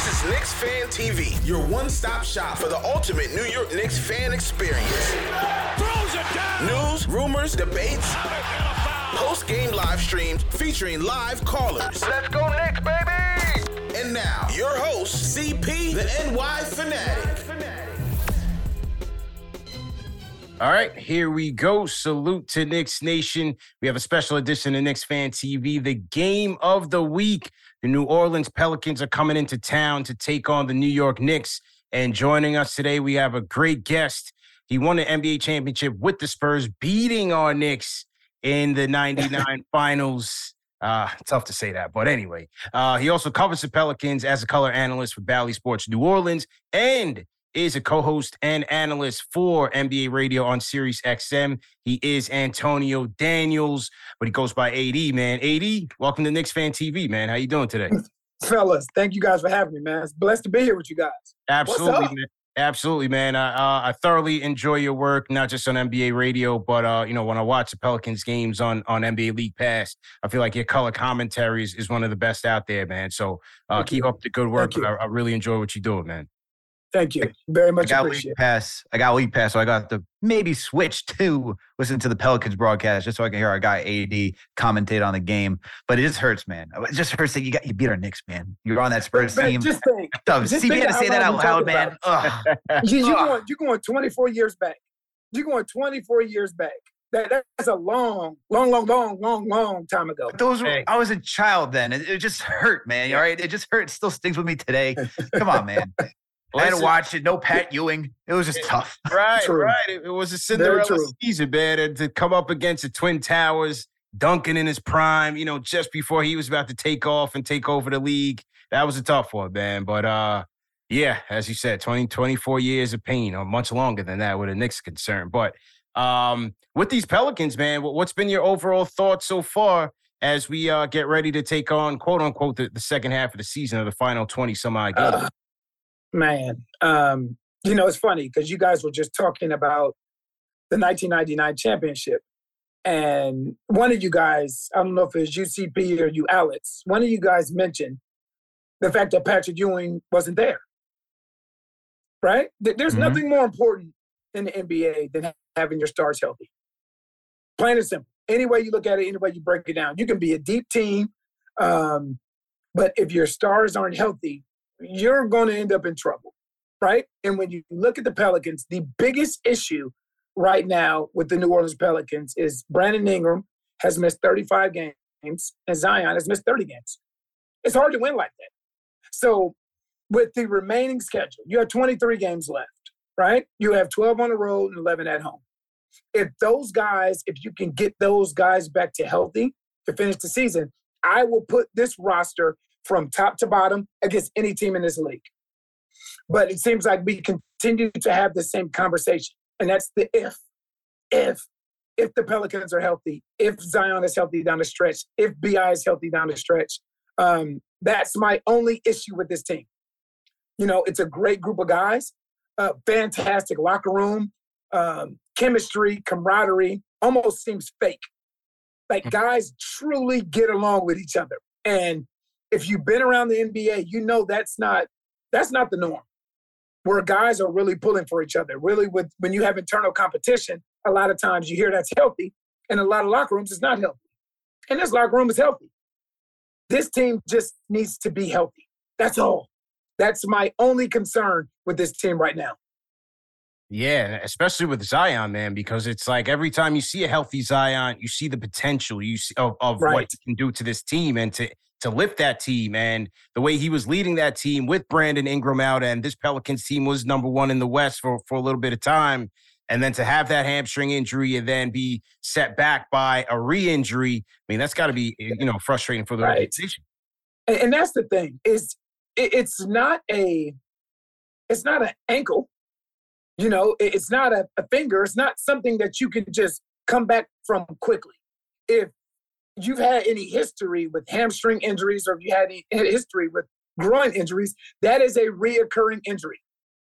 This is Knicks Fan TV, your one-stop shop for the ultimate New York Knicks fan experience. News, rumors, debates, post-game live streams featuring live callers. Let's go Knicks, baby! And now, your host, CP, the NY Fanatic. All right, here we go. Salute to Knicks Nation. We have a special edition of Knicks Fan TV, the game of the week. The New Orleans Pelicans are coming into town to take on the New York Knicks. And joining us today, we have a great guest. He won the NBA championship with the Spurs, beating our Knicks in the 99 finals. Uh, tough to say that, but anyway, uh, he also covers the Pelicans as a color analyst for Bally Sports New Orleans and is a co-host and analyst for NBA Radio on Sirius XM. He is Antonio Daniels, but he goes by AD, man. AD, welcome to Knicks Fan TV, man. How you doing today? Fellas, thank you guys for having me, man. It's blessed to be here with you guys. Absolutely, man. Absolutely, man. I, uh, I thoroughly enjoy your work, not just on NBA radio, but uh, you know when I watch the Pelicans games on on NBA League Pass, I feel like your color commentary is, is one of the best out there, man. So uh, keep you. up the good work. I, I really enjoy what you do, man. Thank you very much. I got league pass. I got league pass, so I got to maybe switch to listen to the Pelicans broadcast just so I can hear our guy AD commentate on the game. But it just hurts, man. It just hurts that you got you beat our Knicks, man. You're on that Spurs man, team. Just think. just see me to say that out loud, man. you, are going, you're going 24 years back. You're going 24 years back. That, that's a long, long, long, long, long, long time ago. Those were, hey. I was a child then. It, it just hurt, man. All right, it just hurt. It still stings with me today. Come on, man. I had to watch it. No Pat Ewing. It was just tough. Right, True. right. It, it, was a Cinderella season, man. And to come up against the Twin Towers, Duncan in his prime, you know, just before he was about to take off and take over the league. That was a tough one, man. But uh, yeah, as you said, 20, 24 years of pain, or much longer than that with a Knicks concern. But um, with these Pelicans, man, what's been your overall thoughts so far as we uh, get ready to take on, quote unquote, the, the second half of the season of the final 20 some odd games? Uh, Man, um, you know, it's funny because you guys were just talking about the 1999 championship. And one of you guys, I don't know if it's UCP or you, Alex, one of you guys mentioned the fact that Patrick Ewing wasn't there. Right? There's mm-hmm. nothing more important in the NBA than having your stars healthy. Plain and simple. Any way you look at it, any way you break it down, you can be a deep team. Um, but if your stars aren't healthy, you're going to end up in trouble, right? And when you look at the Pelicans, the biggest issue right now with the New Orleans Pelicans is Brandon Ingram has missed 35 games and Zion has missed 30 games. It's hard to win like that. So, with the remaining schedule, you have 23 games left, right? You have 12 on the road and 11 at home. If those guys, if you can get those guys back to healthy to finish the season, I will put this roster from top to bottom against any team in this league. But it seems like we continue to have the same conversation. And that's the if. If if the Pelicans are healthy, if Zion is healthy down the stretch, if BI is healthy down the stretch. Um, that's my only issue with this team. You know, it's a great group of guys, uh, fantastic locker room, um, chemistry, camaraderie, almost seems fake. Like Mm. guys truly get along with each other. And if you've been around the NBA, you know that's not that's not the norm. Where guys are really pulling for each other. Really, with when you have internal competition, a lot of times you hear that's healthy, and a lot of locker rooms it's not healthy. And this locker room is healthy. This team just needs to be healthy. That's all. That's my only concern with this team right now. Yeah, especially with Zion, man, because it's like every time you see a healthy Zion, you see the potential you see of, of what Right. he can do to this team and to to lift that team. And the way he was leading that team with Brandon Ingram out, and this Pelicans team was number one in the West for, for a little bit of time. And then to have that hamstring injury and then be set back by a re-injury, I mean, that's got to be eh, you know frustrating for the Right. organization. And, and that's the thing is it's not a it's not an ankle you know it's not a, a finger it's not something that you can just come back from quickly if you've had any history with hamstring injuries or if you had any history with groin injuries that is a reoccurring injury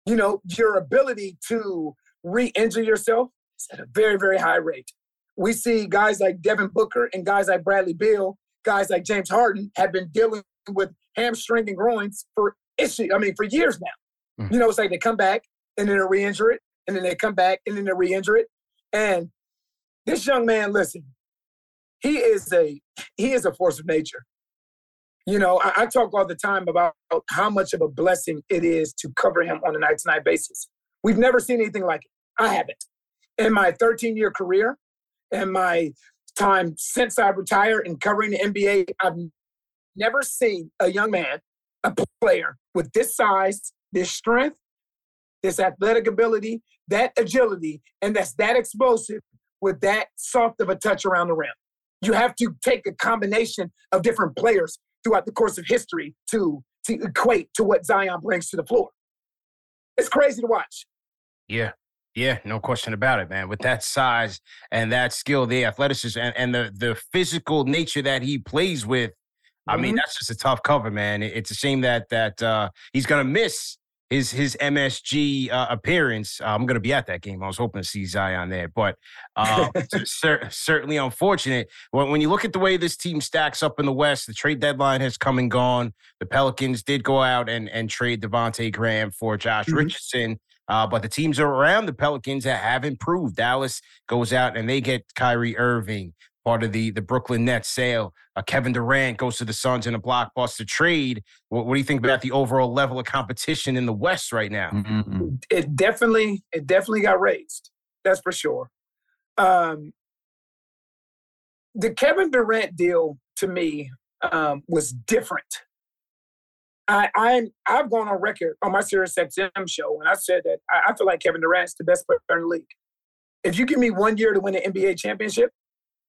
you know your ability to re-injure yourself is at a very very high rate we see guys like devin booker and guys like Bradley Beal guys like James Harden have been dealing with hamstring and groins for issue. I mean, for years now. Mhm. You know, it's like they come back and then they re-injure it, and then they come back and then they re-injure it. And this young man, listen, he is a he is a force of nature. You know, I, I talk all the time about how much of a blessing it is to cover him on a night-to-night basis. We've never seen anything like it. I haven't. In my 13-year career, in my time since I retired and covering the NBA, I've never seen a young man, a player with this size, this strength, this athletic ability, that agility, and that's that explosive with that soft of a touch around the rim. You have to take a combination of different players throughout the course of history to, to equate to what Zion brings to the floor. It's crazy to watch. Yeah. Yeah, no question about it, man. With that size and that skill, the athleticism and, and the the physical nature that he plays with, I mean, Mhm. that's just a tough cover, man. It's a shame that that uh, he's gonna miss his his MSG uh, appearance. Uh, I'm gonna be at that game. I was hoping to see Zion there, but uh, cer- certainly unfortunate. When, when you look at the way this team stacks up in the West, the trade deadline has come and gone. The Pelicans did go out and and trade Devontae Graham for Josh Mhm. Richardson. Uh, but the teams around the Pelicans that have improved. Dallas goes out and they get Kyrie Irving, part of the the Brooklyn Nets sale. Uh, Kevin Durant goes to the Suns in a blockbuster trade. What, what do you think about the overall level of competition in the West right now? Mm-mm. it definitely it definitely got raised. That's for sure. Um, the Kevin Durant deal to me um, was different. I, I'm I've gone on record on my Sirius XM show and I said that I, I feel like Kevin Durant's the best player in the league. If you give me one year to win an NBA championship,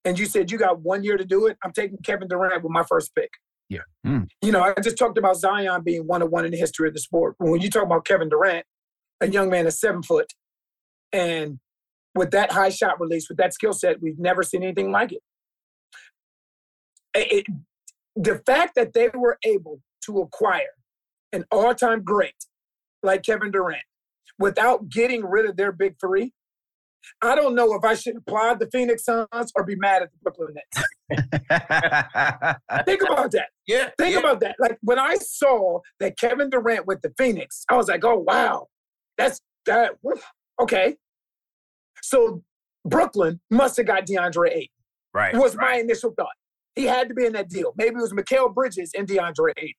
and you said you got one year to do it, I'm taking Kevin Durant with my first pick. Yeah. Mm. You know, I just talked about Zion being one of one in the history of the sport. When you talk about Kevin Durant, a young man is seven foot, and with that high shot release, with that skill set, we've never seen anything like it. It- it- the fact that they were able to acquire an all-time great like Kevin Durant without getting rid of their big three, I don't know if I should applaud the Phoenix Suns or be mad at the Brooklyn Nets. Think about that. Yeah, Think yeah. about that. Like when I saw that Kevin Durant with the Phoenix, I was like, oh wow, that's that. Okay. So Brooklyn must have got DeAndre Ayton. right. was right. my initial thought. He had to be in that deal. Maybe it was Mikal Bridges and DeAndre Ayton.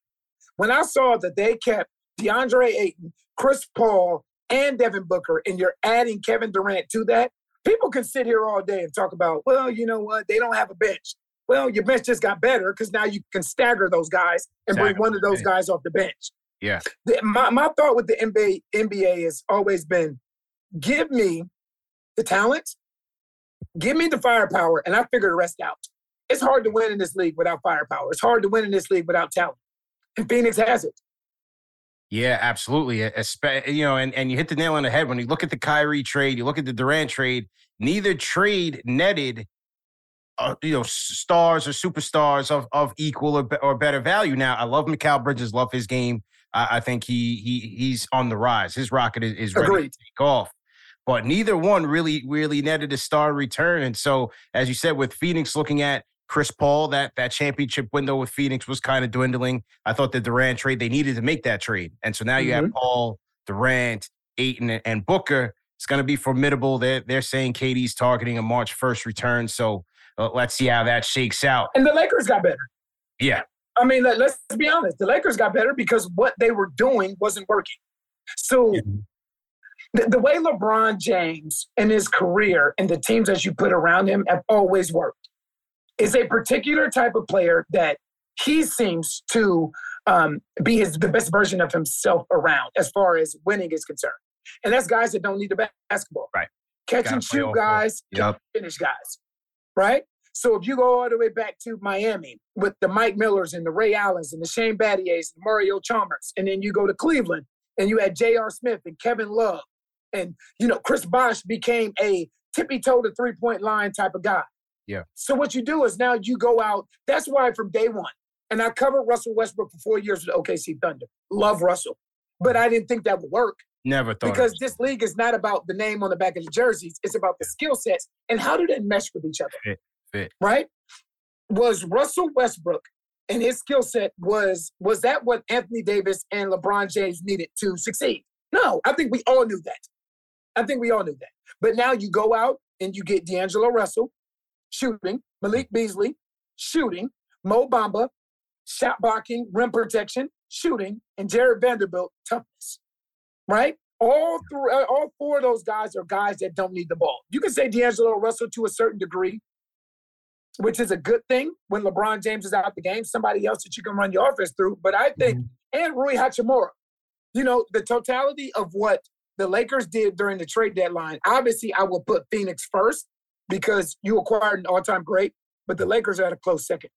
When I saw that they kept DeAndre Ayton, Chris Paul, and Devin Booker, and you're adding Kevin Durant to that, people can sit here all day and talk about, well, you know what? They don't have a bench. Well, your bench just got better because now you can stagger those guys and bring one of those guys off the bench. Yeah. The- my, my thought with the NBA, NBA has always been give me the talent, give me the firepower, and I figure the rest out. It's hard to win in this league without firepower. It's hard to win in this league without talent. And Phoenix has it. Yeah, absolutely. Espe- You know, and, and you hit the nail on the head when you look at the Kyrie trade, you look at the Durant trade. Neither trade netted, uh, you know, stars or superstars of of equal or, or better value. Now, I love Mikal Bridges, love his game. I, I think he he he's on the rise. His rocket is, is ready Agreed. to take off. but neither one really, really netted a star return. And so, as you said, with Phoenix looking at Chris Paul, that that championship window with Phoenix was kind of dwindling. I thought the Durant trade, they needed to make that trade. And so now you mm-hmm. have Paul, Durant, Ayton, and Booker. It's going to be formidable. They're, they're saying KD's targeting a March 1st return. So uh, let's see how that shakes out. And the Lakers got better. Yeah. I mean, let, us be honest. The Lakers got better because what they were doing wasn't working. So yeah. the, the way LeBron James and his career and the teams that you put around him have always worked is a particular type of player that he seems to um, be his the best version of himself around as far as winning is concerned. And that's guys that don't need the basketball. Right. Catch and shoot guys, yep. finish guys. Right? So if you go all the way back to Miami with the Mike Millers and the Ray Allens and the Shane Battiers and Mario Chalmers, and then you go to Cleveland and you had J.R. Smith and Kevin Love, and you know Chris Bosh became a tippy toe to three point line type of guy. Yeah. So what you do is now you go out. That's why from day one, and I covered Russell Westbrook for four years with OKC Thunder. Love Russell, but I didn't think that would work. Never thought because this league is not about the name on the back of the jerseys. It's about the skill sets and how do they mesh with each other. Fit, fit. Right? Was Russell Westbrook and his skill set was was that what Anthony Davis and LeBron James needed to succeed? No, I think we all knew that. I think we all knew that. But now you go out and you get D'Angelo Russell shooting, Malik Beasley shooting, Mo Bamba shot blocking, rim protection, shooting, and Jarred Vanderbilt toughness. Right? All three, uh, all four of those guys are guys that don't need the ball. You can say D'Angelo Russell to a certain degree, which is a good thing when LeBron James is out the game, somebody else that you can run your offense through. But I think, mm-hmm. and Rui Hachimura, you know, the totality of what the Lakers did during the trade deadline, obviously I will put Phoenix first because you acquired an all time great, but the Lakers are at a close second.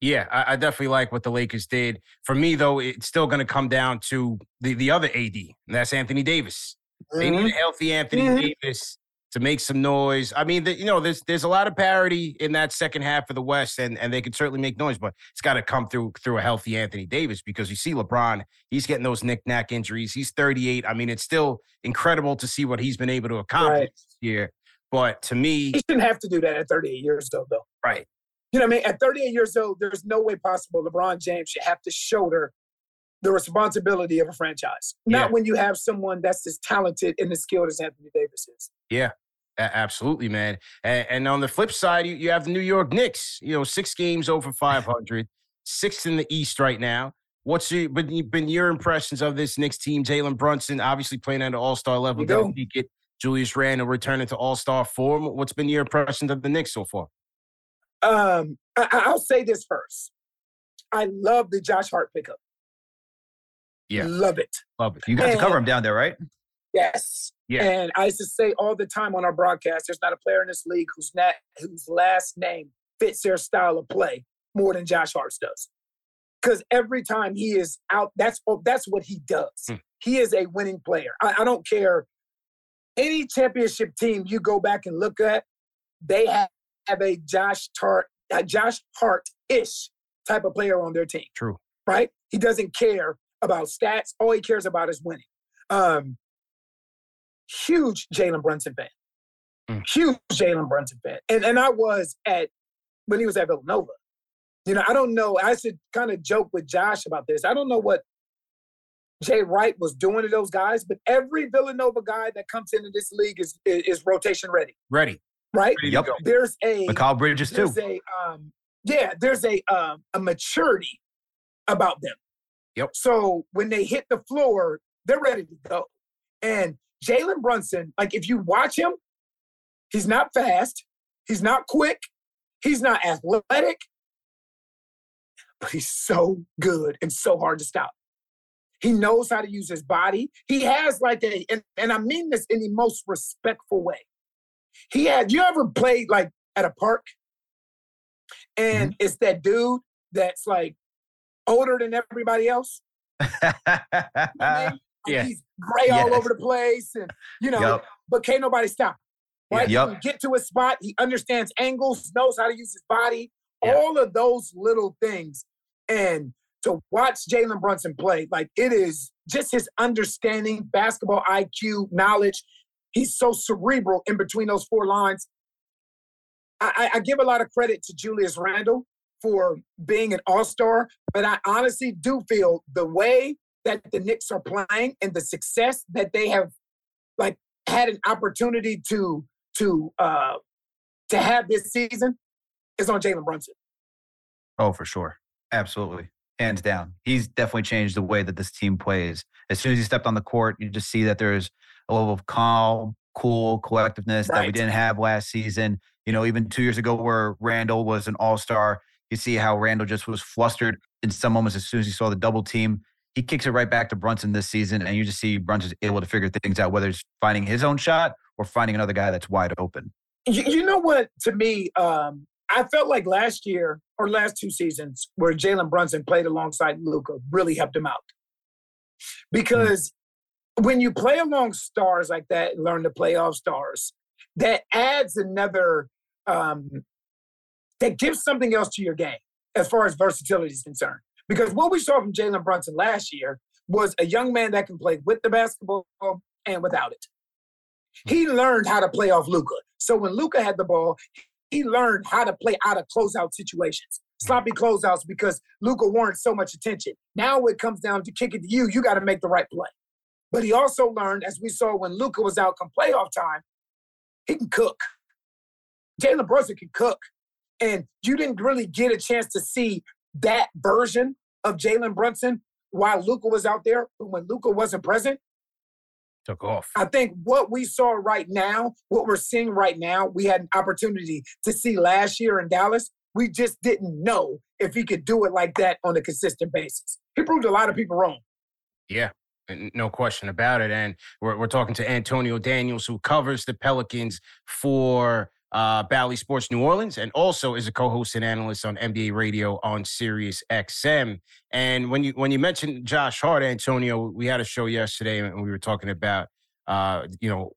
Yeah, I, I, definitely like what the Lakers did. For me, though, it's still going to come down to the, the other AD, and that's Anthony Davis. Mm-hmm. They need a mm-hmm. healthy Anthony mm-hmm. Davis to make some noise. I mean, the, you know, there's there's a lot of parity in that second half of the West, and and they can certainly make noise, but it's got to come through through a healthy Anthony Davis because you see LeBron, he's getting those knick-knack injuries. He's 38. I mean, it's still incredible to see what he's been able to accomplish right. here. But to me, he shouldn't have to do that at 38 years old, though. Right. You know what I mean? At 38 years old, there's no way possible LeBron James should have to shoulder the responsibility of a franchise. Not yeah. when you have someone that's as talented and as skilled as Anthony Davis is. Yeah. Absolutely, man. And, and on the flip side, you, you have the New York Knicks. You know, six games over 500, sixth in the East right now. What's your, been, been your impressions of this Knicks team? Jalen Brunson, obviously playing at an All Star level. Didn't get Julius Randle returning to All Star form. What's been your impression of the Knicks so far? Um, I, will say this first. I love the Josh Hart pickup. Yeah, love it. Love it. You got and, to cover him down there, right? Yes. Yeah. And I used to say all the time on our broadcast, there's not a player in this league whose not, whose last name fits their style of play more than Josh Hart does. Because every time he is out, that's that's what he does. Hmm. He is a winning player. I, I don't care any championship team you go back and look at, they have, have a Josh Tart, a Josh Hart-ish type of player on their team. True. Right? He doesn't care about stats. All he cares about is winning. Um, huge Jalen Brunson fan. Mm. Huge Jalen Brunson fan. And and I was at when he was at Villanova. You know, I don't know. I should kind of joke with Josh about this. I don't know what Jay Wright was doing to those guys, but every Villanova guy that comes into this league is is, is rotation ready. Ready. Right? Ready yep. There's a Mikal Bridges too. A, um, yeah, there's a um, a maturity about them. Yep. So when they hit the floor, they're ready to go. And Jalen Brunson, like if you watch him, he's not fast, he's not quick, he's not athletic, but he's so good and so hard to stop. He knows how to use his body. He has like a, and, and I mean this in the most respectful way. He had, you ever played like at a park and mm-hmm. it's that dude that's like older than everybody else? yeah. He's gray yes. all over the place and, you know, yep. but can't nobody stop right? Yep. He can get to a spot. He understands angles, knows how to use his body. Yep. All of those little things. And to watch Jalen Brunson play, like it is just his understanding, basketball IQ, knowledge. He's so cerebral in between those four lines. I, I give a lot of credit to Julius Randle for being an all star, but I honestly do feel the way that the Knicks are playing and the success that they have like had an opportunity to to uh to have this season is on Jalen Brunson. Oh, for sure. Absolutely. Hands down. He's definitely changed the way that this team plays. As soon as he stepped on the court, you just see that there's a level of calm, cool collectiveness right. that we didn't have last season. You know, even two years ago where Randle was an all-star, you see how Randle just was flustered in some moments as soon as he saw the double team. He kicks it right back to Brunson this season, and you just see Brunson's able to figure things out, whether it's finding his own shot or finding another guy that's wide open. You, you know what? To me, um, I felt like last year or last two seasons where Jalen Brunson played alongside Luka really helped him out. Because when you play along stars like that and learn to play off stars, that adds another um, that gives something else to your game as far as versatility is concerned. Because what we saw from Jalen Brunson last year was a young man that can play with the basketball and without it. He learned how to play off Luka. So when Luka had the ball, he learned how to play out of closeout situations, sloppy closeouts, because Luka warrants so much attention. Now it comes down to kick it to you. You got to make the right play. But he also learned, as we saw when Luka was out come playoff time, he can cook. Jalen Brunson can cook. And you didn't really get a chance to see that version of Jalen Brunson while Luka was out there. But when Luka wasn't present, took off. I think what we saw right now, what we're seeing right now, we had an opportunity to see last year in Dallas. We just didn't know if he could do it like that on a consistent basis. He proved a lot of people wrong. Yeah, no question about it. And we're, we're talking to Antonio Daniels, who covers the Pelicans for uh, Bally Sports New Orleans, and also is a co-host and analyst on NBA Radio on Sirius XM. And when you when you mentioned Josh Hart, Antonio, we had a show yesterday, and we were talking about uh, you know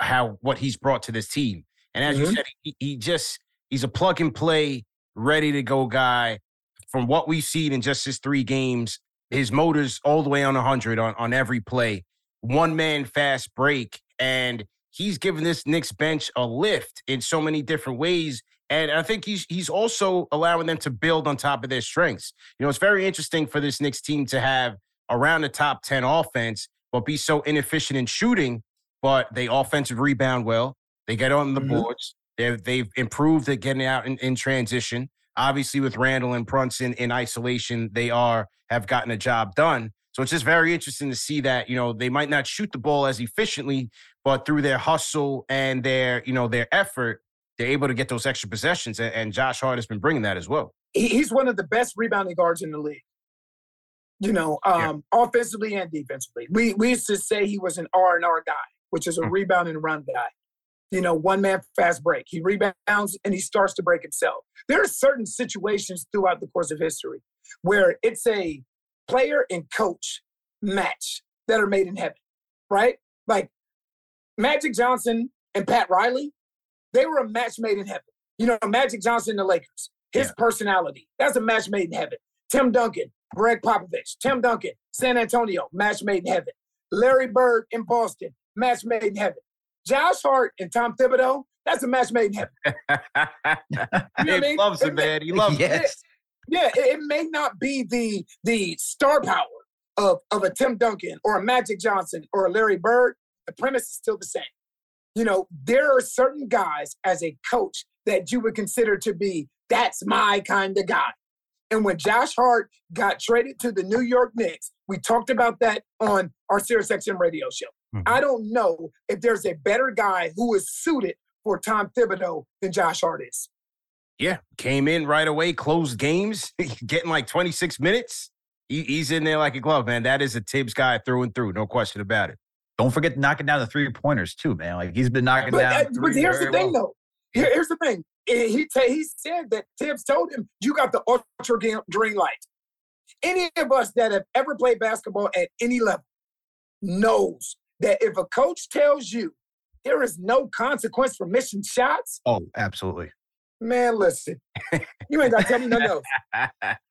how what he's brought to this team. And as mm-hmm. you said, he, he just he's a plug and play, ready to go guy. From what we've seen in just his three games, his motors all the way on 100 on, on every play. One man fast break. And he's given this Knicks bench a lift in so many different ways. And I think he's he's also allowing them to build on top of their strengths. You know, it's very interesting for this Knicks team to have around the top 10 offense, but be so inefficient in shooting, but they offensive rebound well. They get on the mm-hmm. boards. They've, they've improved at getting out in, in transition. Obviously, with Randle and Brunson in isolation, they are have gotten a job done. So it's just very interesting to see that, you know, they might not shoot the ball as efficiently, but through their hustle and their, you know, their effort, they're able to get those extra possessions. And, Josh Hart has been bringing that as well. He's one of the best rebounding guards in the league. You know, um, yeah. offensively and defensively. We we used to say he was an R and R guy, which is a mm-hmm. rebound and run guy. You know, one man fast break. He rebounds and he starts to break himself. There are certain situations throughout the course of history where it's a player and coach match that are made in heaven, right? Like Magic Johnson and Pat Riley, they were a match made in heaven. You know, Magic Johnson, and the Lakers, his yeah. personality, that's a match made in heaven. Tim Duncan, Gregg Popovich, Tim Duncan, San Antonio, match made in heaven. Larry Bird in Boston, match made in heaven. Josh Hart and Tom Thibodeau, that's a match made in heaven. you know he I mean? loves it, man. He loves yes. it yeah, it, it, may not be the the star power of of a Tim Duncan or a Magic Johnson or a Larry Bird. The premise is still the same. You know, there are certain guys as a coach that you would consider to be that's my kind of guy. And when Josh Hart got traded to the New York Knicks, we talked about that on our SiriusXM radio show. Mm-hmm. I don't know if there's a better guy who is suited for Tom Thibodeau than Josh Hart is. Yeah, came in right away, closed games, getting like 26 minutes. He, he's in there like a glove, man. That is a Thibs guy through and through, no question about it. Don't forget knocking down the three pointers too, man. Like he's been knocking but, down. Uh, but here's the thing, well. though. Here, here's the thing. He t- he said that Thibs told him, "You got the ultra green light." Any of us that have ever played basketball at any level knows that if a coach tells you there is no consequence for missing shots, oh, absolutely. Man, listen, you ain't got to tell me nothing else.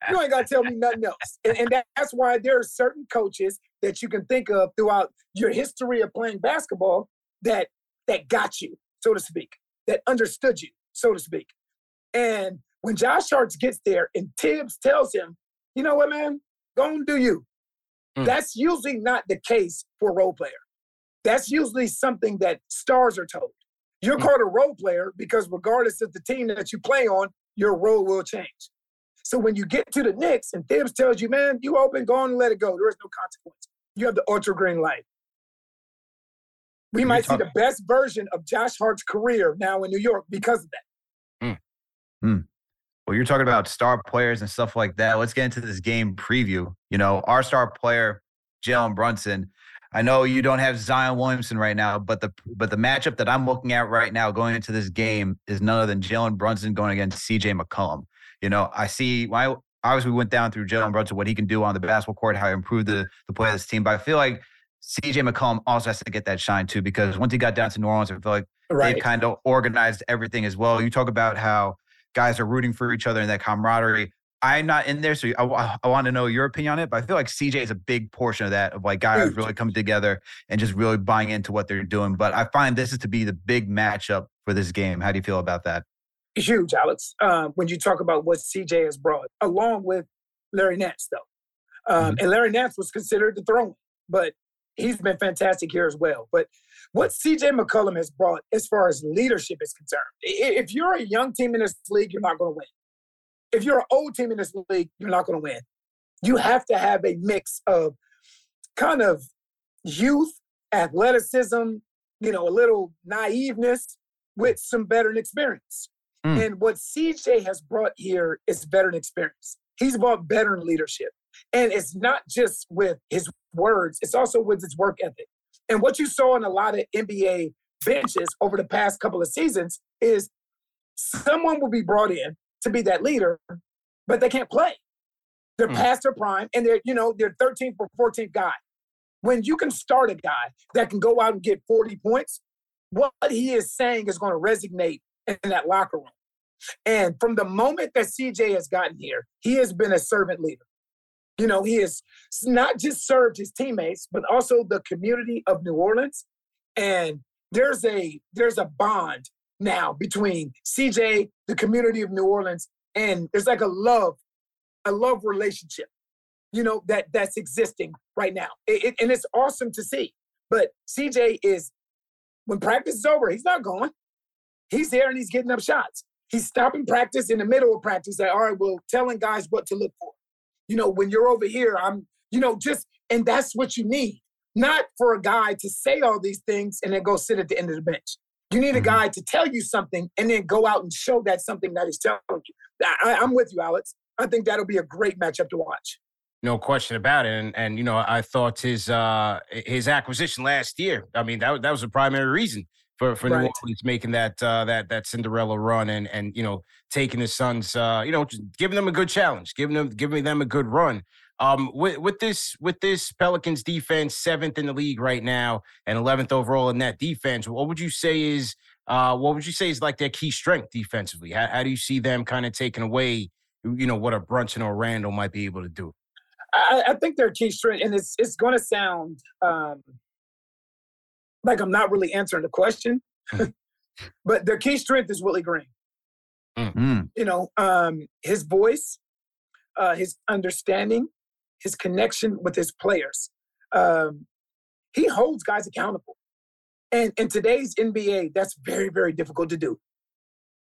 You ain't got to tell me nothing else. And, and that's why there are certain coaches that you can think of throughout your history of playing basketball that that got you, so to speak, that understood you, so to speak. And when Josh Harts gets there and Thibs tells him, you know what, man, go and do you. Mm. That's usually not the case for a role player. That's usually something that stars are told. You're mm. called a role player because regardless of the team that you play on, your role will change. So when you get to the Knicks and Thibs tells you, man, you open, go on and let it go. There is no consequence. You have the ultra green light. We might see the best version of Josh Hart's career now in New York because of that. Mm. Mm. Well, you're talking about star players and stuff like that. Let's get into this game preview. You know, our star player, Jalen Brunson. I know you don't have Zion Williamson right now, but the but the matchup that I'm looking at right now going into this game is none other than Jalen Brunson going against CJ McCollum. You know, I see why obviously we went down through Jalen Brunson, what he can do on the basketball court, how he improved the the play of this team. But I feel like CJ McCollum also has to get that shine too, because once he got down to New Orleans, I feel like right. they've kind of organized everything as well. You talk about how guys are rooting for each other and that camaraderie. I'm not in there, so I, I want to know your opinion on it. But I feel like CJ is a big portion of that, of like guys really coming together and just really buying into what they're doing. But I find this is to be the big matchup for this game. How do you feel about that? Huge, Alex. Um, when you talk about what CJ has brought, along with Larry Nance, though, um, mm-hmm. and Larry Nance was considered the throne, but he's been fantastic here as well. But what CJ McCollum has brought as far as leadership is concerned, if you're a young team in this league, you're not going to win. If you're an old team in this league, you're not going to win. You have to have a mix of kind of youth, athleticism, you know, a little naiveness with some veteran experience. Mm. And what CJ has brought here is veteran experience. He's brought veteran leadership. And it's not just with his words, it's also with his work ethic. And what you saw in a lot of NBA benches over the past couple of seasons is someone will be brought in to be that leader, but they can't play. They're mm. past their prime and they're, you know, they're 13th or 14th guy. When you can start a guy that can go out and get 40 points, what he is saying is going to resonate in that locker room. And from the moment that CJ has gotten here, he has been a servant leader. You know, he has not just served his teammates, but also the community of New Orleans. And there's a there's a bond now between CJ, the community of New Orleans, and there's like a love, a love relationship, you know, that that's existing right now. It, it, and it's awesome to see. But CJ is, when practice is over, he's not going. He's there and he's getting up shots. He's stopping practice in the middle of practice. That all right, well, telling guys what to look for you know, when you're over here, I'm, you know, just, and that's what you need. Not for a guy to say all these things and then go sit at the end of the bench. You need a mm-hmm. guy to tell you something and then go out and show that something that he's telling you. I, I'm with you, Alex. I think that'll be a great matchup to watch. No question about it. And and you know, I thought his uh his acquisition last year. I mean, that that was the primary reason for for right. New Orleans making that uh, that that Cinderella run and and you know taking the Suns, uh, you know, giving them a good challenge, giving them giving them a good run. Um, with with this with this Pelicans defense, seventh in the league right now, and eleventh overall in that defense. What would you say is uh, what would you say is like their key strength defensively? How, how do you see them kind of taking away, you know, what a Brunson or Randle might be able to do? I, I think their key strength, and it's it's going to sound um, like I'm not really answering the question. Hmm. but their key strength is Willie Green. Mm-hmm. You know, um, his voice, uh, his understanding, his connection with his players. Um, he holds guys accountable. And in today's NBA, that's very, very difficult to do.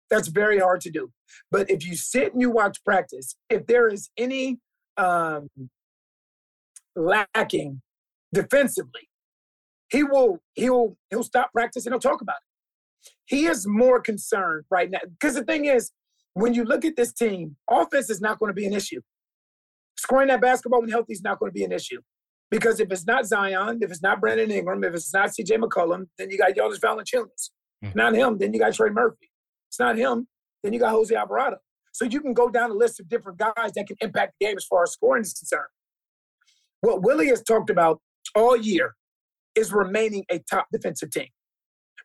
That's very hard to do. But if you sit and you watch practice, if there is any um, lacking defensively, he will he'll he'll stop practice and he'll talk about it. He is more concerned right now because the thing is, when you look at this team, offense is not going to be an issue. Scoring that basketball when healthy is not going to be an issue. Because if it's not Zion, if it's not Brandon Ingram, if it's not CJ McCollum, then you got Jonas Valanciunas. Mm-hmm. Not him, then you got Trey Murphy. It's not him, then you got Jose Alvarado. So you can go down a list of different guys that can impact the game as far as scoring is concerned. What Willie has talked about all year is remaining a top defensive team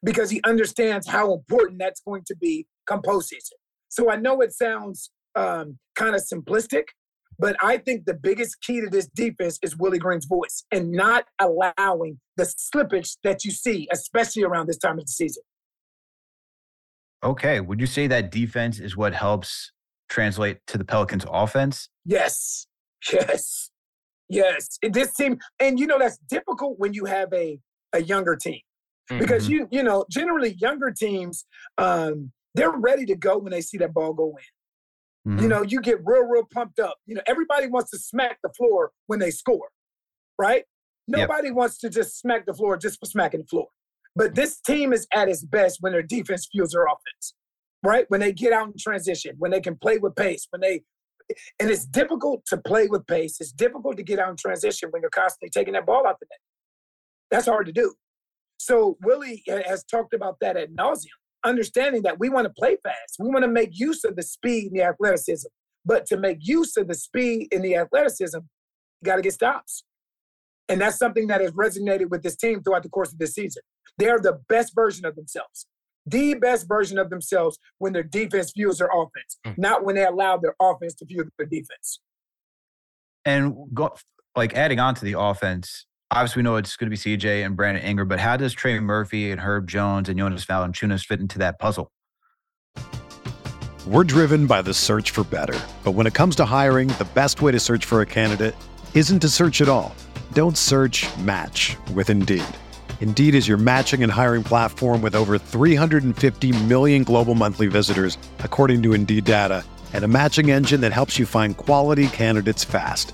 because he understands how important that's going to be come postseason. So I know it sounds um, kind of simplistic, But I think the biggest key to this defense is Willie Green's voice and not allowing the slippage that you see, especially around this time of the season. Okay. Would you say that defense is what helps translate to the Pelicans offense? Yes. Yes. Yes. It, this team, and you know, that's difficult when you have a, a younger team. Because mm-hmm. you, you know, generally younger teams, um, they're ready to go when they see that ball go in. Mm-hmm. You know, you get real, real pumped up. You know, everybody wants to smack the floor when they score, right? Nobody yep. wants to just smack the floor just for smacking the floor. But this team is at its best when their defense fuels their offense, right? When they get out in transition, when they can play with pace, when they, and it's difficult to play with pace. It's difficult to get out in transition when you're constantly taking that ball out the net. That's hard to do. So Willie has talked about that at nauseum understanding that we want to play fast. We want to make use of the speed and the athleticism. But to make use of the speed and the athleticism, you got to get stops. And that's something that has resonated with this team throughout the course of this season. They are the best version of themselves, the best version of themselves when their defense fuels their offense, mm. not when they allow their offense to fuel their defense. And go, like adding on to the offense, obviously we know it's going to be CJ and Brandon Ingram, but how does Trey Murphy and Herb Jones and Jonas Valanciunas fit into that puzzle? We're driven by the search for better, but when it comes to hiring, the best way to search for a candidate isn't to search at all. Don't search. Match with Indeed. Indeed is your matching and hiring platform with over 350 million global monthly visitors, according to Indeed data, and a matching engine that helps you find quality candidates fast.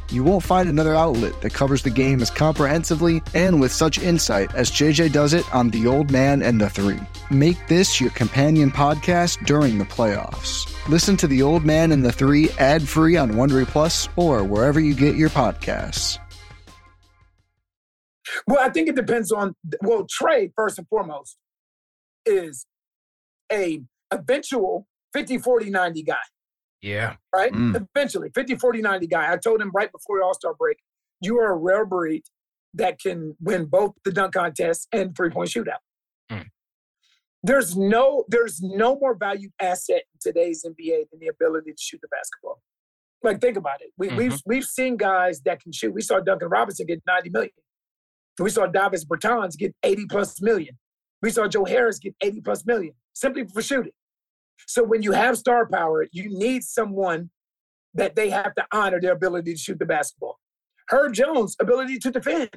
You won't find another outlet that covers the game as comprehensively and with such insight as JJ does it on The Old Man and the Three. Make this your companion podcast during the playoffs. Listen to The Old Man and the Three ad free on Wondery Plus or wherever you get your podcasts. Well, I think it depends on, well, Trey, first and foremost, is a eventual 50 40 90 guy. Yeah. Right? Mm. Eventually, 50, 40, 90 guy. I told him right before the All Star break, you are a rare breed that can win both the dunk contest and three point shootout. Mm. There's no there's no more valued asset in today's NBA than the ability to shoot the basketball. Like think about it. We, mm-hmm. We've we've seen guys that can shoot. We saw Duncan Robinson get 90 million. We saw Davis Bertans get 80 plus million. We saw Joe Harris get 80 plus million simply for shooting. So when you have star power, you need someone that they have to honor their ability to shoot the basketball. Herb Jones' ability to defend,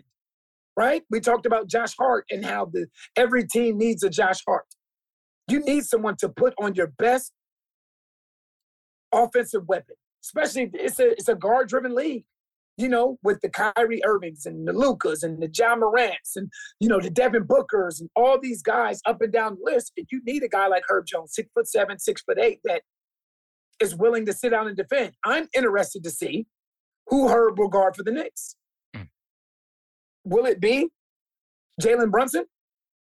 right? We talked about Josh Hart and how the every team needs a Josh Hart. You need someone to put on your best offensive weapon, especially it's a it's a guard driven league you know, with the Kyrie Irvings and the Lukas and the Ja Morants and, you know, the Devin Bookers and all these guys up and down the list. And you need a guy like Herb Jones, six foot seven, six foot eight, that is willing to sit down and defend. I'm interested to see who Herb will guard for the Knicks. Mm. Will it be Jalen Brunson?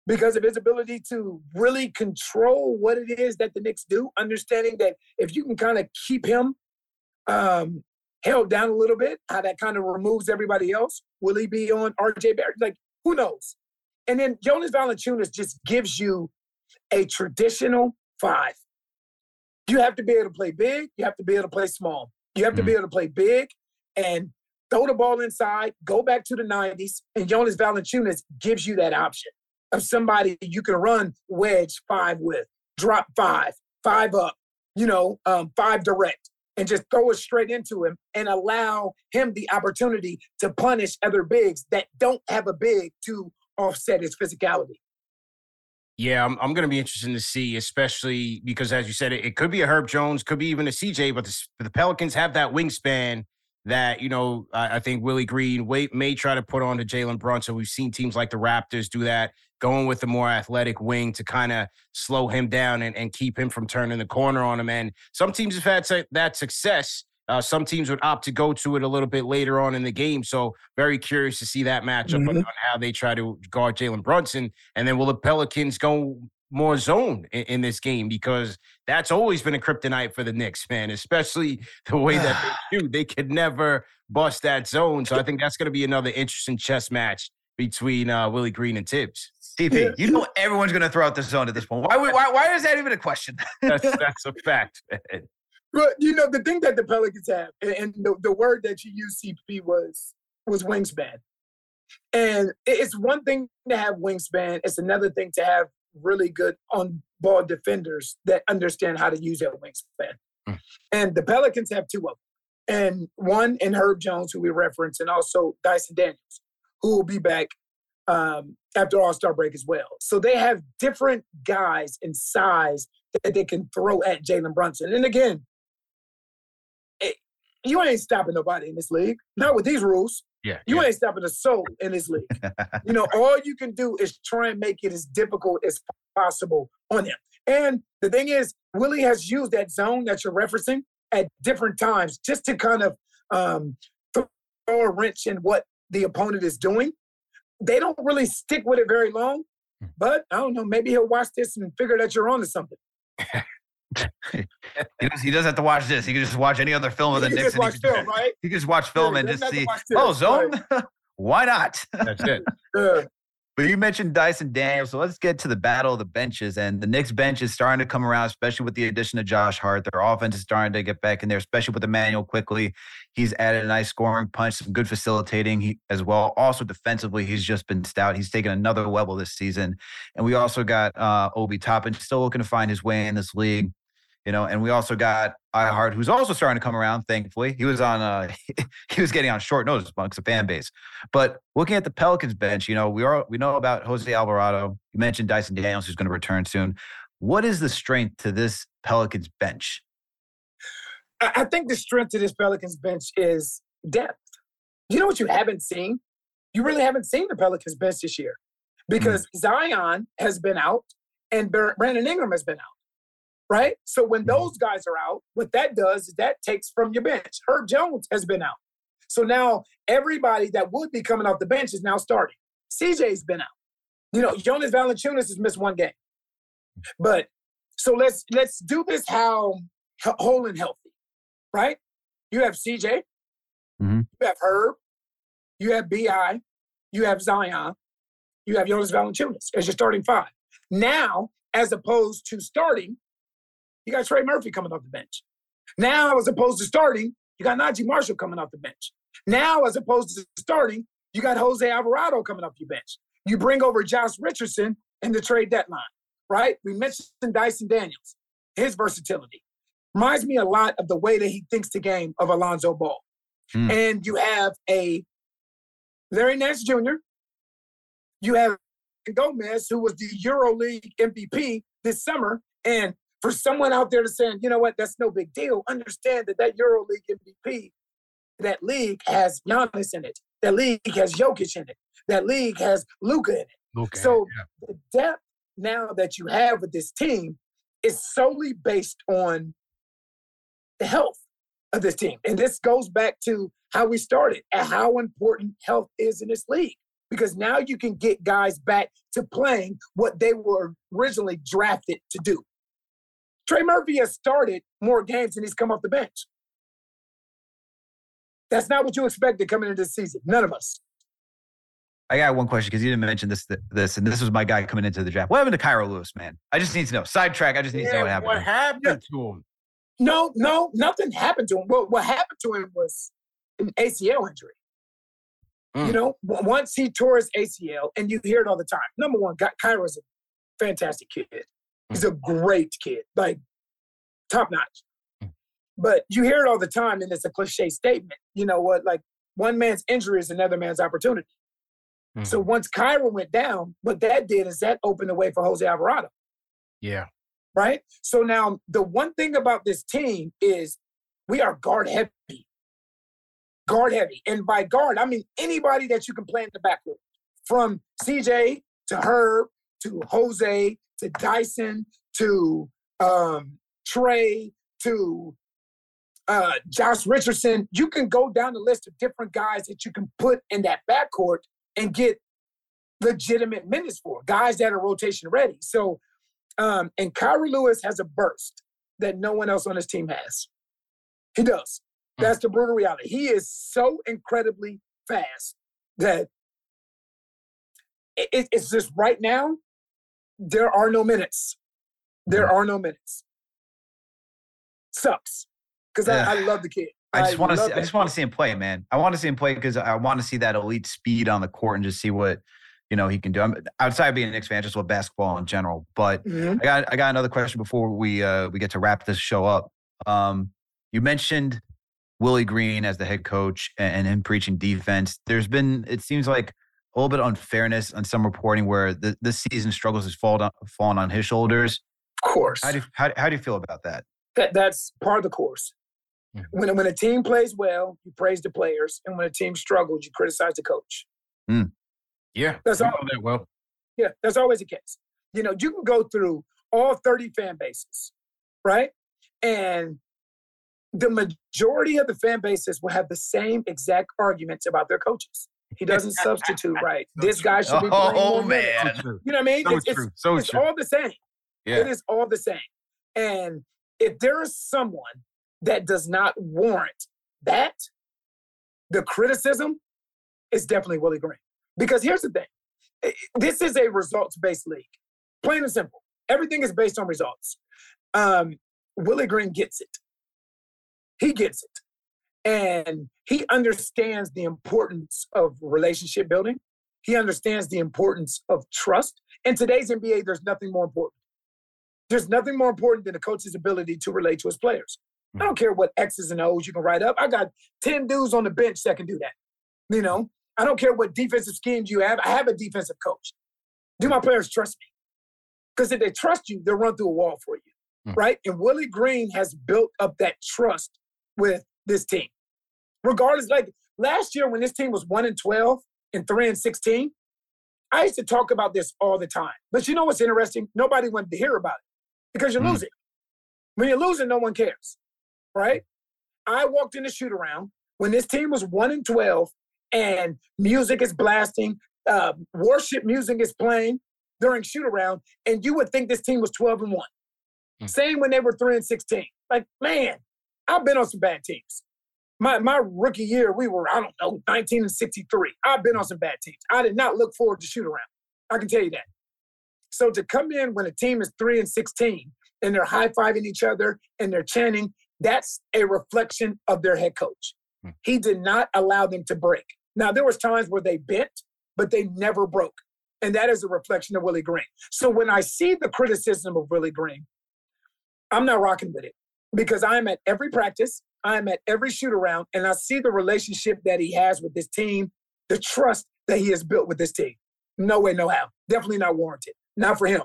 because of his ability to really control what it is that the Knicks do, understanding that if you can kind of keep him um, held down a little bit, how that kind of removes everybody else. Will he be on RJ Barrett? Like, who knows? And then Jonas Valanciunas just gives you a traditional five. You have to be able to play big. You have to be able to play small. You have to mm-hmm. be able to play big and throw the ball inside, go back to the 90s, and Jonas Valanciunas gives you that option of somebody you can run wedge five with, drop five, five up, you know, um, five direct, and just throw it straight into him and allow him the opportunity to punish other bigs that don't have a big to offset his physicality. Yeah, I'm, I'm going to be interested to see, especially because, as you said, it, it could be a Herb Jones, could be even a CJ, but the, the Pelicans have that wingspan that you know I, I think Willie Green wait, may try to put on to Jalen Brunson. We've seen teams like the Raptors do that, going with the more athletic wing to kind of slow him down and, and keep him from turning the corner on him. And some teams have had that success. Uh, some teams would opt to go to it a little bit later on in the game. So very curious to see that matchup mm-hmm. on, on how they try to guard Jalen Brunson. And then will the Pelicans go more zone in, in, this game because that's always been a kryptonite for the Knicks, man, especially the way that they do. They could never bust that zone. So I think that's going to be another interesting chess match between uh, Willie Green and Thibs. TP, you know everyone's going to throw out the zone at this point. Why, why, why is that even a question? that's, that's a fact, man. But you know the thing that the Pelicans have, and the, the word that you used, CP, was was wingspan. And it's one thing to have wingspan. It's another thing to have really good on ball defenders that understand how to use their wingspan. Mm. And the Pelicans have two of them. And one in Herb Jones, who we reference, and also Dyson Daniels, who will be back um, after All Star break as well. So they have different guys in size that they can throw at Jalen Brunson. And again, it, you ain't stopping nobody in this league, not with these rules. Yeah, you yeah. ain't stopping a soul in this league. you know, all you can do is try and make it as difficult as possible on him. And the thing is, Willie has used that zone that you're referencing at different times just to kind of um, throw a wrench in what the opponent is doing. They don't really stick with it very long, hmm. but I don't know. Maybe he'll watch this and figure that you're on to something. he, does, he doesn't have to watch this. He can just watch any other film of the Knicks. Just watch film, right? He can just watch film yeah, and just see. Oh, zone. Why not? That's it. Yeah. But you mentioned Dyson Daniels, so let's get to the battle of the benches. And the Knicks bench is starting to come around, especially with the addition of Josh Hart. Their offense is starting to get back in there, especially with Immanuel Quickley. He's added a nice scoring punch, some good facilitating he, as well. Also defensively, he's just been stout. He's taken another level this season. And we also got uh, Obi Toppin still looking to find his way in this league you know, and we also got iHeart, who's also starting to come around. Thankfully, he was on, uh, he was getting on short notice amongst the fan base. But looking at the Pelicans bench, you know, we are we know about Jose Alvarado. You mentioned Dyson Daniels, who's going to return soon. What is the strength to this Pelicans bench? I think the strength to this Pelicans bench is depth. You know what you haven't seen? You really haven't seen the Pelicans bench this year because mm. Zion has been out and Brandon Ingram has been out right? So when mm-hmm. those guys are out, what that does is that takes from your bench. Herb Jones has been out. So now everybody that would be coming off the bench is now starting. CJ's been out. You know, Jonas Valanciunas has missed one game. But so let's let's do this how whole and healthy, right? You have CJ, mm-hmm. you have Herb, you have Bi, you have Zion, you have Jonas Valanciunas as your starting five. Now, as opposed to starting you got Trey Murphy coming off the bench. Now, as opposed to starting, you got Naji Marshall coming off the bench. Now, as opposed to starting, you got Jose Alvarado coming off your bench. You bring over Josh Richardson in the trade deadline, right? We mentioned Dyson Daniels, his versatility. Reminds me a lot of the way that he thinks the game of Alonzo Ball. Mm. And you have a Larry Nance Jr., you have Gomez, who was the EuroLeague MVP this summer, and for someone out there to saying, you know what, that's no big deal. Understand that that EuroLeague MVP, that league has Giannis in it. That league has Jokic in it. That league has Luka in it. Okay, so yeah. the depth now that you have with this team is solely based on the health of this team. And this goes back to how we started and how important health is in this league. because now you can get guys back to playing what they were originally drafted to do. Trey Murphy has started more games than he's come off the bench. That's not what you expected coming into this season. None of us. I got one question because you didn't mention this, this, and this was my guy coming into the draft. What happened to Kira Lewis, man? I just need to know. Sidetrack. I just need yeah, to know what happened. What happened yeah. to him? No, no, nothing happened to him. What, what happened to him was an ACL injury. Mm. You know, once he tore his ACL, and you hear it all the time. Number one, Kira's a fantastic kid. He's a great kid, like top notch. Mm. But you hear it all the time, and it's a cliche statement. You know what? Like one man's injury is another man's opportunity. Mm-hmm. So once Kira went down, what that did is that opened the way for Jose Alvarado. Yeah. Right. So now the one thing about this team is we are guard heavy. Guard heavy. And by guard, I mean anybody that you can play in the backcourt. From CJ to Herb to Jose to Dyson to um, Trey to uh, Josh Richardson. You can go down the list of different guys that you can put in that backcourt and get legitimate minutes for guys that are rotation ready. So, um, and Kira Lewis has a burst that no one else on his team has. He does. Hmm. That's the brutal reality. He is so incredibly fast that it, it's just right now, there are no minutes. There hmm. are no minutes. Sucks. Because yeah. I, I love the kid. I just want to. See, I just want to see him play, man. I want to see him play because I want to see that elite speed on the court and just see what you know he can do. I'm outside of being a Knicks fan, just with basketball in general. But mm-hmm. I got I got another question before we uh we get to wrap this show up. Um, you mentioned Willie Green as the head coach and, and him preaching defense. There's been it seems like a little bit of unfairness on some reporting where the this season struggles has fallen on, fallen on his shoulders. Of course. How do you, how, how do you feel about that? That that's part of the course. Mm-hmm. When, when a team plays well, you praise the players, and when a team struggles, you criticize the coach. Mm. Yeah, that's all. That well. Yeah, that's always the case. You know, you can go through all 30 fan bases, right? And the majority of the fan bases will have the same exact arguments about their coaches. He doesn't substitute right. So this guy should be playing Oh more man, you know what I mean? So it's, true. So it's, true. all the same. Yeah. It is all the same. And if there is someone that does not warrant that, the criticism is definitely Willie Green. Because here's the thing this is a results based league, plain and simple. Everything is based on results. Um, Willie Green gets it. He gets it. And he understands the importance of relationship building. He understands the importance of trust. In today's NBA, there's nothing more important. There's nothing more important than a coach's ability to relate to his players. I don't care what X's and O's you can write up. I got 10 dudes on the bench that can do that. You know, I don't care what defensive schemes you have. I have a defensive coach. Do my players trust me? Because if they trust you, they'll run through a wall for you. Mm. Right? And Willie Green has built up that trust with this team. Regardless, like last year when this team was 1 and 12 and 3 and 16, I used to talk about this all the time. But you know what's interesting? Nobody wanted to hear about it because you're mm. losing. When you're losing, no one cares right? I walked in the shoot around when this team was 1 and 12 and music is blasting, uh, worship music is playing during shoot around, and you would think this team was 12 and 1. Mm. Same when they were 3 and 16. Like, man, I've been on some bad teams. My, my rookie year, we were, I don't know, 19 and 63. I've been on some bad teams. I did not look forward to shoot around. I can tell you that. So to come in when a team is 3 and 16 and they're high fiving each other and they're chanting that's a reflection of their head coach. Hmm. He did not allow them to break. Now there was times where they bent, but they never broke. And that is a reflection of Willie Green. So when I see the criticism of Willie Green, I'm not rocking with it because I'm at every practice, I'm at every shoot around, and I see the relationship that he has with this team, the trust that he has built with this team. No way, no how. Definitely not warranted. Not for him.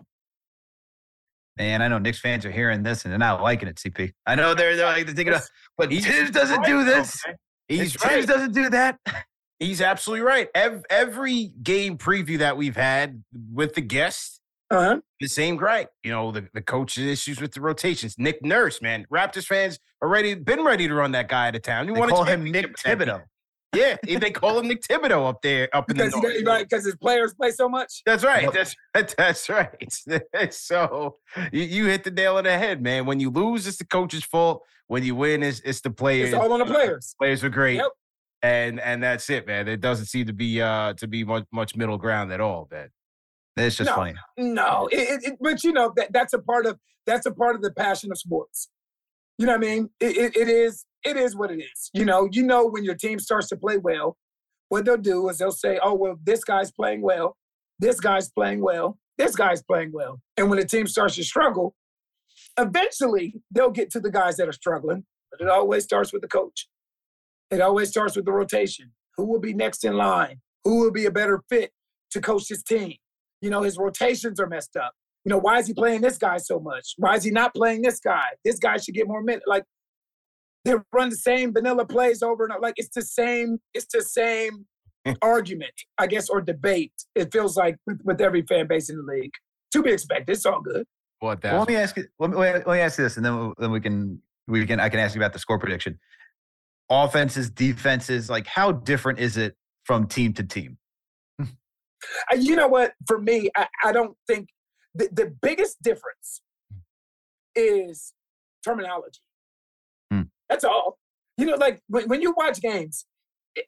Man, I know Knicks fans are hearing this and they're not liking it, CP. I know they're, they're like they're thinking, of, but Thibs doesn't do this. He's Thibs right. doesn't do that. He's absolutely right. Every, every game preview that we've had with the guests, uh-huh. the same gripe. You know, the, the coach's issues with the rotations. Nick Nurse, man. Raptors fans already been ready to run that guy out of town. You want to call him Nick Thibodeau. yeah, they call him Nick Thibodeau up there, up in because the north. right, because his players play so much. That's right. That's that's right. so you, you hit the nail on the head, man. When you lose, it's the coach's fault. When you win, it's it's the players. It's all on the players. Players are great. Yep. And and that's it, man. It doesn't seem to be uh to be much, much middle ground at all, man. It's just No. funny. No, it, it, but you know that that's a part of that's a part of the passion of sports. You know what I mean? It, it, it is it is what it is. You know, you know when your team starts to play well, what they'll do is they'll say, "Oh well, this guy's playing well, this guy's playing well, this guy's playing well," and when the team starts to struggle, eventually they'll get to the guys that are struggling. But it always starts with the coach. It always starts with the rotation. Who will be next in line? Who will be a better fit to coach his team? You know, his rotations are messed up. You know, why is he playing this guy so much? Why is he not playing this guy? This guy should get more minutes. Like they run the same vanilla plays over and over. Like it's the same, it's the same argument, I guess, or debate. It feels like with, with every fan base in the league. To be expected. It's all good. What that? Well, let me ask you. Let me, let me ask you this, and then then we can we can I can ask you about the score prediction. Offenses, defenses, like how different is it from team to team? Uh, You know what? For me, I, I don't think the, the biggest difference is terminology. Hmm. That's all. You know, like when, when you watch games,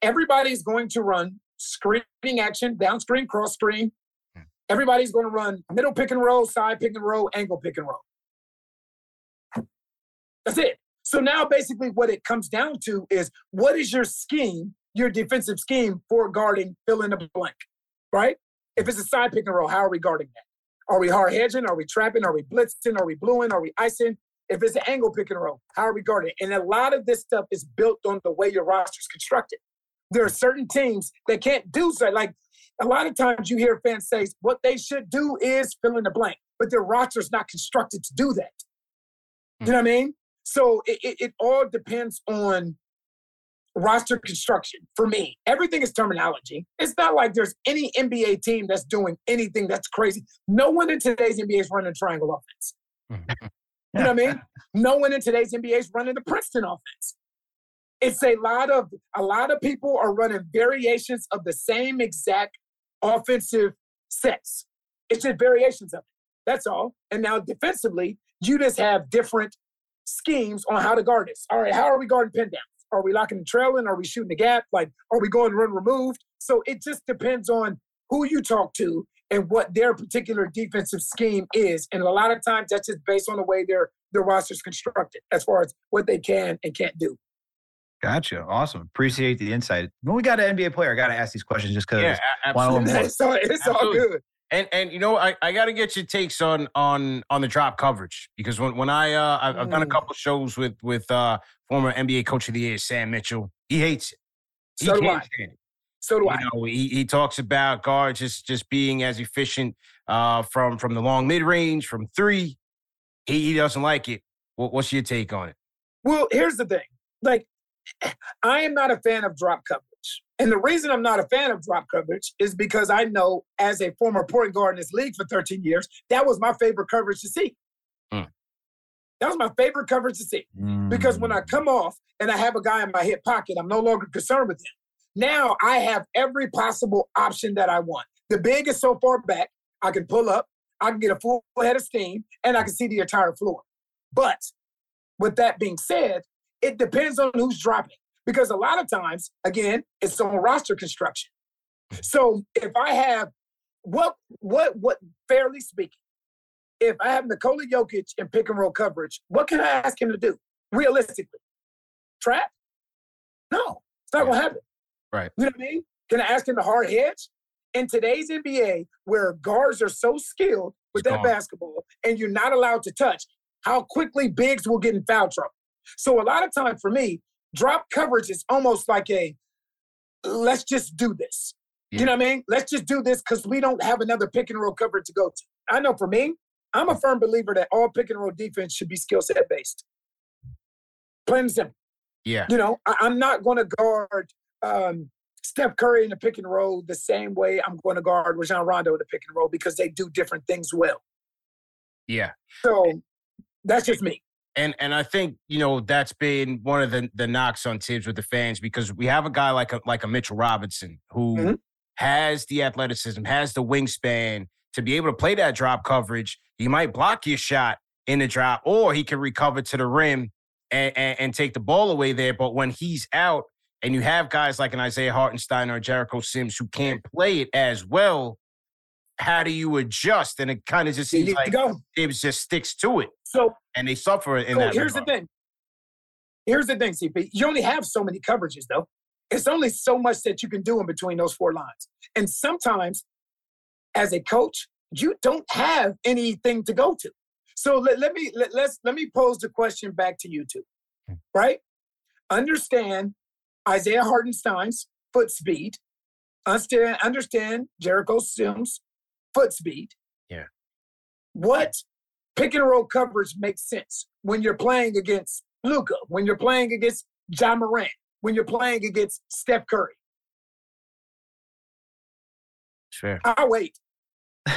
everybody's going to run screening action, down screen, cross screen. Hmm. Everybody's going to run middle pick and roll, side pick and roll, angle pick and roll. That's it. So now basically what it comes down to is what is your scheme, your defensive scheme for guarding fill in the blank, right? If it's a side pick and roll, how are we guarding that? Are we hard hedging? Are we trapping? Are we blitzing? Are we bluing? Are we icing? If it's an angle pick and roll, how are we guarding? And a lot of this stuff is built on the way your roster is constructed. There are certain teams that can't do so. Like a lot of times you hear fans say what they should do is fill in the blank, but their roster is not constructed to do that. You know hmm. what I mean? So it, it, it all depends on roster construction for me. Everything is terminology. It's not like there's any NBA team that's doing anything that's crazy. No one in today's NBA is running triangle offense. Mm-hmm. You know what I mean? No one in today's NBA is running the Princeton offense. It's a lot of a lot of people are running variations of the same exact offensive sets. It's just variations of it. That's all. And now defensively, you just have different schemes on how to guard this. All right, how are we guarding pin downs? Are we locking and trailing? Are we shooting the gap? Like, are we going run removed? So it just depends on who you talk to and what their particular defensive scheme is. And a lot of times that's just based on the way their their roster's constructed as far as what they can and can't do. Gotcha. Awesome. Appreciate the insight. When we got an NBA player, I got to ask these questions just because. yeah, one of absolutely. them- it's all, it's all good. And and you know I, I got to get your takes on on on the drop coverage because when when I uh I've, I've done a Mm. couple shows with with uh former NBA coach of the year Sam Mitchell he hates it he So do I. it. So do You I. know he, he talks about guards just just being as efficient uh from from the long mid range from three he, he doesn't like it what, what's your take on it Well, here's the thing. Like, I am not a fan of drop coverage. And the reason I'm not a fan of drop coverage is because I know as a former point guard in this league for 13 years, that was my favorite coverage to see. Mm. That was my favorite coverage to see. Because when I Mm. come off and I have a guy in my hip pocket, I'm no longer concerned with him. Now I have every possible option that I want. The big is so far back, I can pull up, I can get a full head of steam, and I can see the entire floor. But with that being said, it depends on who's dropping. Because a lot of times, again, it's on roster construction. So if I have what what what fairly speaking, if I have Nikola Jokic in pick and roll coverage, what can I ask him to do? Realistically. Trap? No, it's not gonna happen. Right. You know what I mean? Can I ask him to hard hedge? In today's NBA, where guards are so skilled with It's that gone. basketball and you're not allowed to touch, how quickly bigs will get in foul trouble. So a lot of time for me, drop coverage is almost like a let's just do this. Yeah. You know what I mean? Let's just do this because we don't have another pick and roll coverage to go to. I know for me, I'm a firm believer that all pick and roll defense should be skill set based. Plain and simple. yeah You know, I, I'm not going to guard um, Steph Curry in the pick and roll the same way I'm going to guard Rajon Rondo in the pick and roll because they do different things well. yeah So that's just me. And and I think you know that's been one of the the knocks on Thibs with the fans because we have a guy like a like a Mitchell Robinson who mm-hmm. has the athleticism, has the wingspan to be able to play that drop coverage. He might block your shot in the drop, or he can recover to the rim and, and, and take the ball away there. But when he's out, and you have guys like an Isaiah Hartenstein or Jericho Sims who can't play it as well, how do you adjust? And it kind of just seems like go. it just sticks to it. So and they suffer in so that. Here's regard. the thing. Here's the thing, CP. You only have so many coverages, though. It's only so much that you can do in between those four lines. And sometimes, as a coach, you don't have anything to go to. So let, let me let, let's let me pose the question back to you two. Hmm. Right? Understand Isaiah Hartenstein's foot speed. Understand, understand Jericho Sims' foot speed. Yeah. What pick and roll coverage makes sense when you're playing against Luka, when you're playing against Ja Morant, when you're playing against Steph Curry? Sure. I'll wait.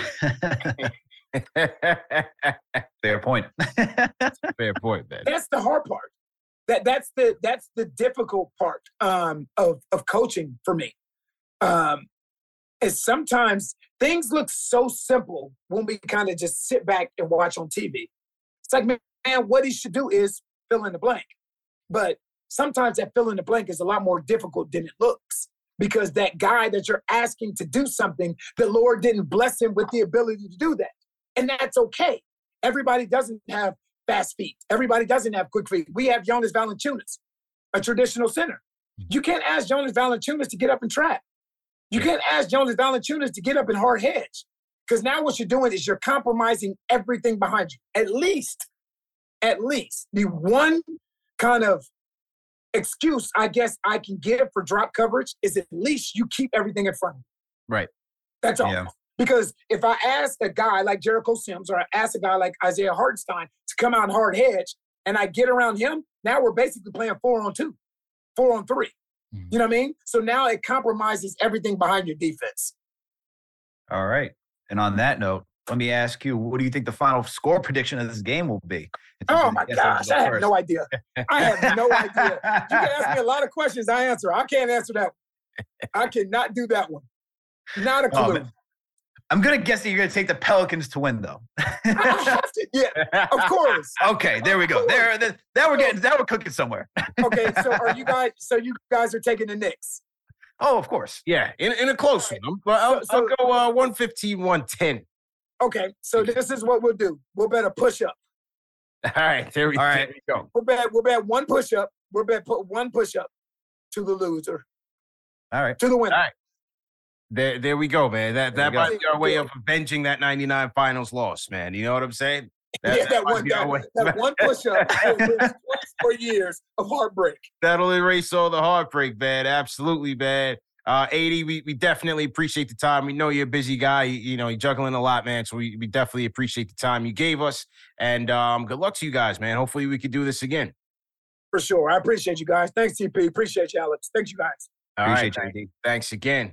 Fair point. Fair point, man. That's the hard part that that's the that's the difficult part um, of of coaching for me. Um, is sometimes things look so simple when we kind of just sit back and watch on TV. It's like, man, what he should do is fill in the blank. But sometimes that fill in the blank is a lot more difficult than it looks because that guy that you're asking to do something, the Lord didn't bless him with the ability to do that. And that's okay. Everybody doesn't have fast feet. Everybody doesn't have quick feet. We have Jonas Valanciunas, a traditional center. Mm-hmm. You can't ask Jonas Valanciunas to get up and trap. You can't ask Jonas Valanciunas to get up and hard hedge. Because now what you're doing is you're compromising everything behind you. At least, at least the one kind of excuse I guess I can give for drop coverage is at least you keep everything in front of you. Right. That's all. Yeah. Because if I ask a guy like Jericho Sims or I ask a guy like Isaiah Hartenstein to come out and hard hedge and I get around him, now we're basically playing four on two, four on 3 mm-hmm. You know what I mean? So now it compromises everything behind your defense. All right. And on that note, let me ask you, what do you think the final score prediction of this game will be? Oh my gosh, I have no idea. I have no idea. You can ask me a lot of questions, I answer. I can't answer that one. I cannot do that one. Not a oh, clue. Oh, I'm gonna guess that you're gonna take the Pelicans to win, though. yeah, of course. Okay, there we go. There, there, now we're getting, that we're cooking somewhere. okay, so are you guys? So you guys are taking the Knicks? Oh, of course. Yeah, in, in a close right. one. I'll, so, I'll go uh, 115, 110. Okay, so this is what we'll do. We'll bet a push up. All right, there we, All right. There we go. We'll bet, we'll bet one push up. We'll bet put one push up to the loser. All right. To the winner. All right. There, there we go, man. That that might be our way of avenging that 99 finals loss, man. You know what I'm saying? That, yeah, that, that one, that, that one push up for years of heartbreak. That'll erase all the heartbreak, man. Absolutely, man. Uh, 80, we, we definitely appreciate the time. We know you're a busy guy. You, you know, you're juggling a lot, man. So we, we definitely appreciate the time you gave us. And um, good luck to you guys, man. Hopefully we could do this again. For sure. I appreciate you guys. Thanks, TP. Appreciate you, Alex. Thanks, you guys. All appreciate right, you. Thanks again.